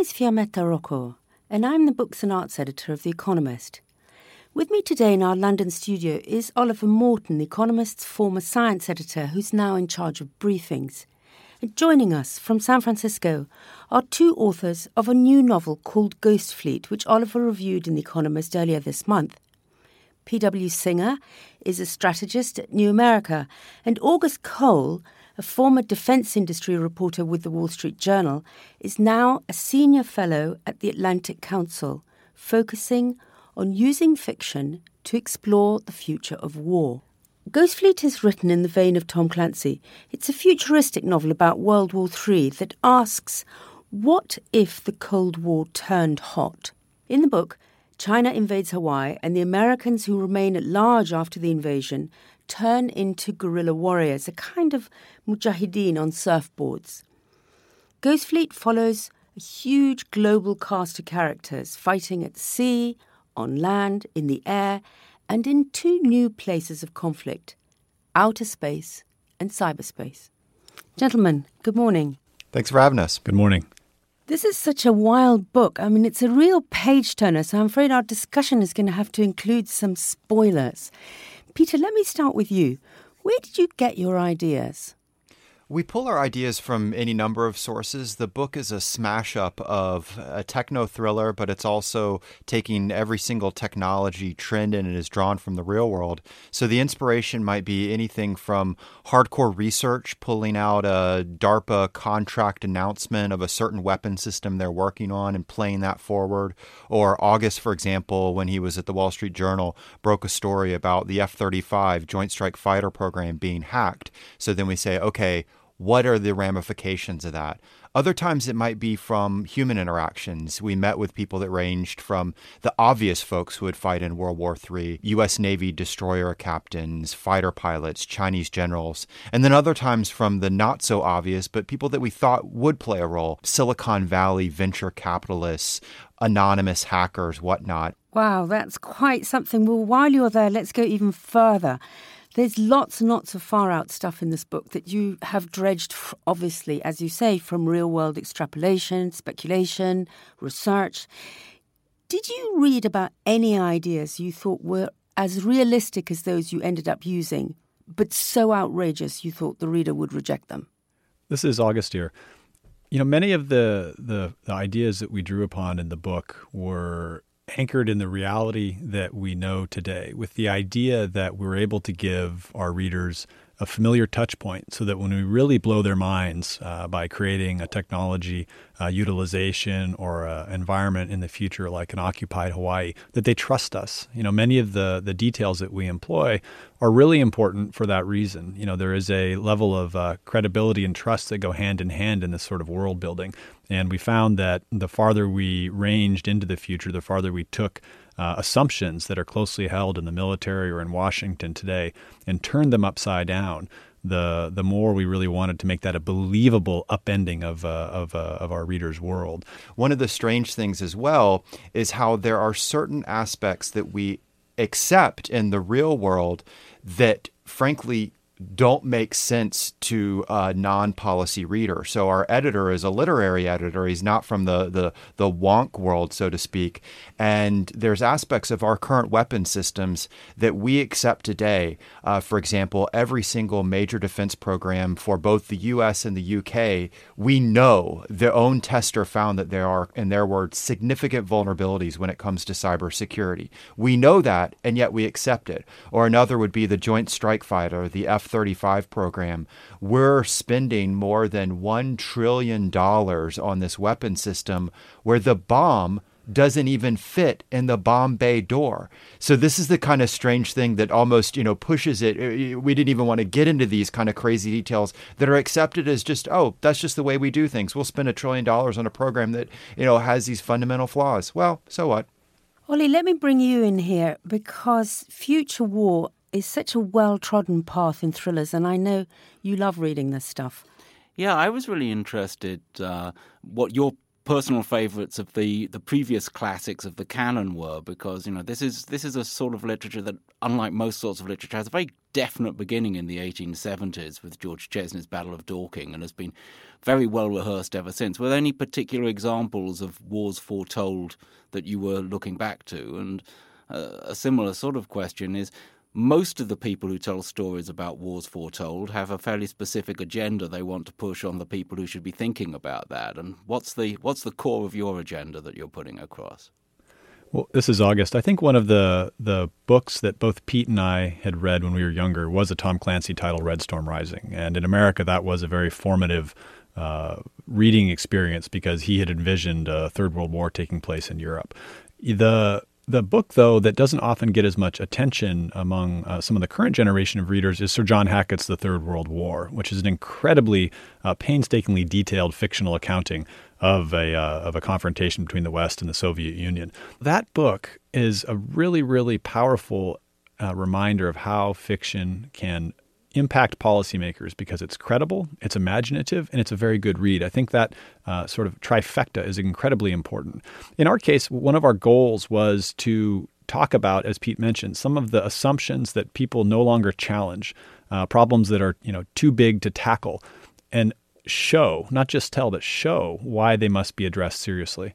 is Fiammetta Rocco, and I'm the Books and Arts Editor of The Economist. With me today in our London studio is Oliver Morton, The Economist's former science editor, who's now in charge of briefings. And joining us from San Francisco are two authors of a new novel called Ghost Fleet, which Oliver reviewed in The Economist earlier this month. P.W. Singer is a strategist at New America, and August Cole, a former defense industry reporter with the Wall Street Journal, is now a senior fellow at the Atlantic Council, focusing on using fiction to explore the future of war. Ghost Fleet is written in the vein of Tom Clancy. It's a futuristic novel about World War III that asks, what if the Cold War turned hot? In the book, China invades Hawaii, and the Americans who remain at large after the invasion turn into guerrilla warriors, a kind of mujahideen on surfboards. Ghost Fleet follows a huge global cast of characters fighting at sea, on land, in the air, and in two new places of conflict outer space and cyberspace. Gentlemen, good morning. Thanks for having us. Good morning. This is such a wild book. I mean, it's a real page turner, so I'm afraid our discussion is going to have to include some spoilers. Peter, let me start with you. Where did you get your ideas? We pull our ideas from any number of sources. The book is a smash up of a techno thriller, but it's also taking every single technology trend and it is drawn from the real world. So the inspiration might be anything from hardcore research, pulling out a DARPA contract announcement of a certain weapon system they're working on and playing that forward. Or August, for example, when he was at the Wall Street Journal, broke a story about the F 35 Joint Strike Fighter program being hacked. So then we say, okay, what are the ramifications of that? Other times it might be from human interactions. We met with people that ranged from the obvious folks who would fight in World War III, U.S. Navy destroyer captains, fighter pilots, Chinese generals, and then other times from the not so obvious, but people that we thought would play a role Silicon Valley venture capitalists, anonymous hackers, whatnot. Wow, that's quite something. Well, while you're there, let's go even further. There's lots and lots of far out stuff in this book that you have dredged, obviously, as you say, from real world extrapolation, speculation, research. Did you read about any ideas you thought were as realistic as those you ended up using, but so outrageous you thought the reader would reject them? This is August here. You know, many of the, the, the ideas that we drew upon in the book were anchored in the reality that we know today, with the idea that we're able to give our readers a familiar touch point so that when we really blow their minds uh, by creating a technology uh, utilization or uh, environment in the future like an occupied Hawaii, that they trust us. You know, many of the, the details that we employ are really important for that reason. You know, there is a level of uh, credibility and trust that go hand in hand in this sort of world building. And we found that the farther we ranged into the future, the farther we took uh, assumptions that are closely held in the military or in Washington today and turn them upside down, the the more we really wanted to make that a believable upending of uh, of, uh, of our readers' world. One of the strange things as well is how there are certain aspects that we accept in the real world that frankly don't make sense to a non-policy reader. So our editor is a literary editor. He's not from the the the wonk world, so to speak. And there's aspects of our current weapon systems that we accept today. Uh, for example, every single major defense program for both the U.S. and the U.K. We know their own tester found that there are, in their words, significant vulnerabilities when it comes to cybersecurity. We know that, and yet we accept it. Or another would be the Joint Strike Fighter, the F 35 program, we're spending more than $1 trillion on this weapon system where the bomb doesn't even fit in the bomb bay door. So this is the kind of strange thing that almost, you know, pushes it. Uh, we didn't even want to get into these kind of crazy details that are accepted as just, oh, that's just the way we do things. We'll spend a trillion dollars on a program that, you know, has these fundamental flaws. Well, so what? Ollie, let me bring you in here because future war is such a well trodden path in thrillers, and I know you love reading this stuff. Yeah, I was really interested uh, what your personal favourites of the, the previous classics of the canon were because you know this is this is a sort of literature that unlike most sorts of literature has a very definite beginning in the 1870s with George Chesney's Battle of Dorking and has been very well rehearsed ever since. Were there any particular examples of wars foretold that you were looking back to? And uh, a similar sort of question is most of the people who tell stories about wars foretold have a fairly specific agenda they want to push on the people who should be thinking about that. And what's the what's the core of your agenda that you're putting across? Well, this is August. I think one of the the books that both Pete and I had read when we were younger was a Tom Clancy title, Red Storm Rising, and in America that was a very formative uh, reading experience because he had envisioned a Third World War taking place in Europe. The the book, though, that doesn't often get as much attention among uh, some of the current generation of readers is Sir John Hackett's The Third World War, which is an incredibly uh, painstakingly detailed fictional accounting of a uh, of a confrontation between the West and the Soviet Union. That book is a really, really powerful uh, reminder of how fiction can impact policymakers because it's credible, it's imaginative, and it's a very good read. I think that uh, sort of trifecta is incredibly important. In our case, one of our goals was to talk about, as Pete mentioned, some of the assumptions that people no longer challenge, uh, problems that are you know too big to tackle, and show, not just tell, but show why they must be addressed seriously.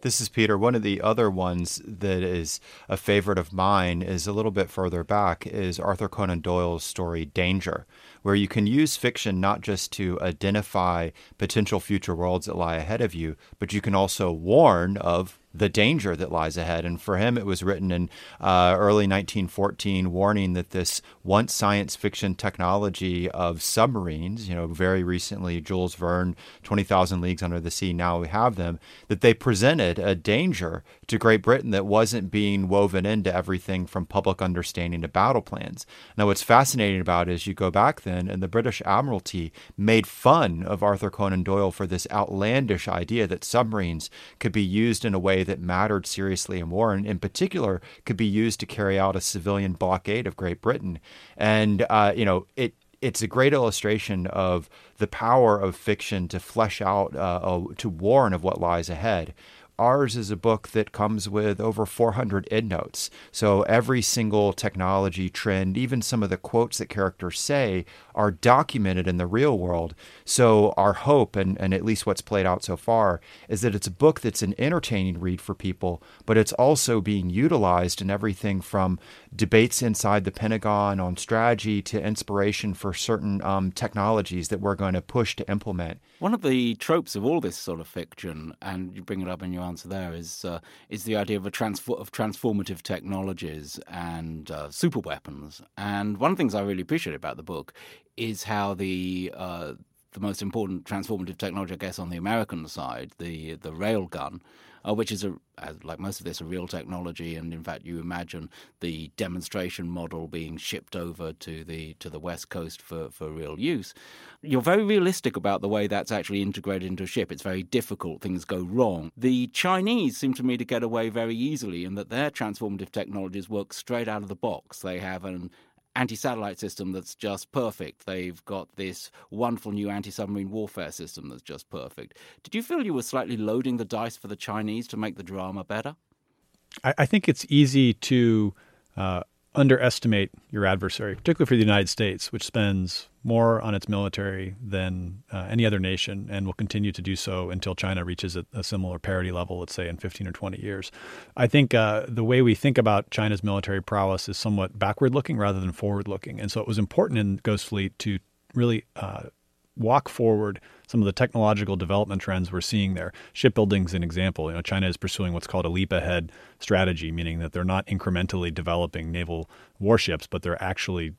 This is Peter. One of the other ones that is a favorite of mine is a little bit further back is Arthur Conan Doyle's story Danger, where you can use fiction not just to identify potential future worlds that lie ahead of you, but you can also warn of the danger that lies ahead. And for him, it was written in uh, early 1914, warning that this once science fiction technology of submarines, you know, very recently, Jules Verne, 20,000 Leagues Under the Sea, now we have them, that they presented a danger to Great Britain that wasn't being woven into everything from public understanding to battle plans. Now, what's fascinating about it is you go back then, and the British Admiralty made fun of Arthur Conan Doyle for this outlandish idea that submarines could be used in a way that mattered seriously in war, and in particular could be used to carry out a civilian blockade of Great Britain. And uh, you know, it it's a great illustration of the power of fiction to flesh out, uh, to warn of what lies ahead. Ours is a book that comes with over 400 endnotes. So every single technology trend, even some of the quotes that characters say, are documented in the real world. So our hope, and, and at least what's played out so far, is that it's a book that's an entertaining read for people, but it's also being utilized in everything from debates inside the Pentagon on strategy to inspiration for certain um, technologies that we're going to push to implement. One of the tropes of all this sort of fiction, and you bring it up in your answer there, is uh, is the idea of a transfor- of transformative technologies and uh, super weapons. And one of the things I really appreciate about the book is how the uh, the most important transformative technology, I guess, on the American side, the the rail gun, uh, which is a like most of this a real technology, and in fact, you imagine the demonstration model being shipped over to the to the west coast for for real use. You're very realistic about the way that's actually integrated into a ship. It's very difficult; things go wrong. The Chinese seem to me to get away very easily in that their transformative technologies work straight out of the box. They have an anti satellite system that's just perfect. They've got this wonderful new anti submarine warfare system that's just perfect. Did you feel you were slightly loading the dice for the Chinese to make the drama better? I, I think it's easy to uh, underestimate your adversary, particularly for the United States, which spends more on its military than uh, any other nation and will continue to do so until China reaches a, a similar parity level, let's say in 15 or 20 years. I think uh, the way we think about China's military prowess is somewhat backward looking rather than forward looking. And so it was important in Ghost Fleet to really uh, walk forward some of the technological development trends we're seeing there. Shipbuilding is an example. You know, China is pursuing what's called a leap ahead strategy, meaning that they're not incrementally developing naval warships, but they're actually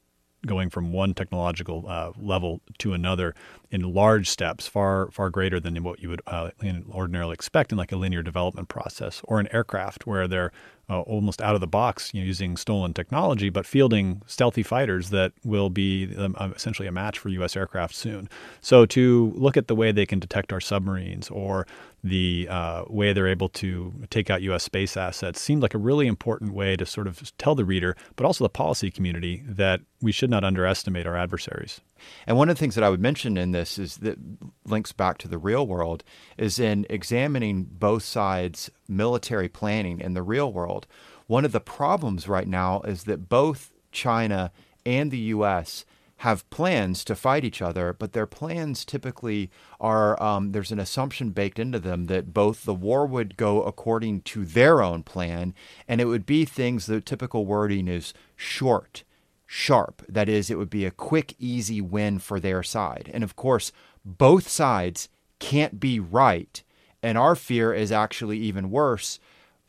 going from one technological uh, level to another in large steps, far far greater than what you would uh, ordinarily expect in like a linear development process or an aircraft where they're uh, almost out of the box you know, using stolen technology, but fielding stealthy fighters that will be um, uh, essentially a match for U.S. aircraft soon. So to look at the way they can detect our submarines or the uh, way they're able to take out U.S. space assets seemed like a really important way to sort of tell the reader, but also the policy community, that we should not underestimate our adversaries. And one of the things that I would mention in this is that links back to the real world is in examining both sides' military planning in the real world. One of the problems right now is that both China and the U.S have plans to fight each other, but their plans typically are um, there's an assumption baked into them that both the war would go according to their own plan, and it would be things the typical wording is short, sharp. That is, it would be a quick, easy win for their side. And of course, both sides can't be right. And our fear is actually even worse.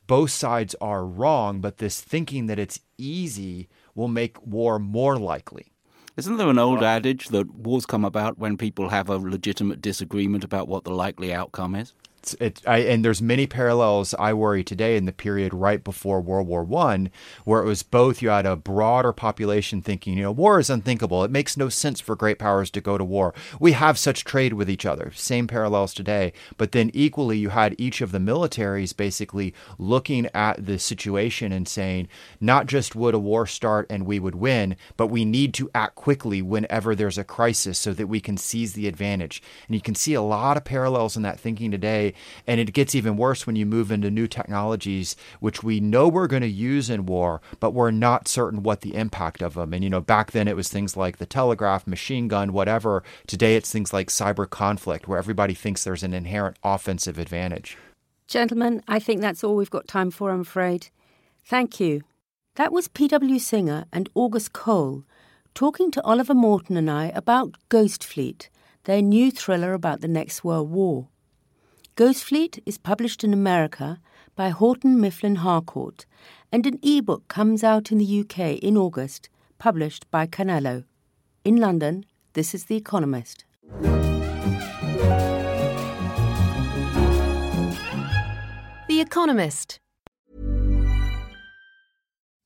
Both sides are wrong, but this thinking that it's easy will make war more likely. Isn't there an old adage that wars come about when people have a legitimate disagreement about what the likely outcome is? It, I, and there's many parallels I worry today in the period right before World War One, where it was both you had a broader population thinking, you know, war is unthinkable. It makes no sense for great powers to go to war. We have such trade with each other. Same parallels today. But then equally, you had each of the militaries basically looking at the situation and saying, not just would a war start and we would win, but we need to act quickly whenever there's a crisis so that we can seize the advantage. And you can see a lot of parallels in that thinking today and it gets even worse when you move into new technologies, which we know we're going to use in war, but we're not certain what the impact of them. And, you know, back then it was things like the telegraph, machine gun, whatever. Today it's things like cyber conflict, where everybody thinks there's an inherent offensive advantage. Gentlemen, I think that's all we've got time for, I'm afraid. Thank you. That was P.W. Singer and August Cole talking to Oliver Morton and I about Ghost Fleet, their new thriller about the next World War. Ghost Fleet is published in America by Houghton Mifflin Harcourt, and an e-book comes out in the UK in August, published by Canelo. In London, this is The Economist. The Economist.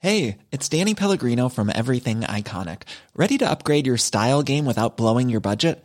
Hey, it's Danny Pellegrino from Everything Iconic. Ready to upgrade your style game without blowing your budget?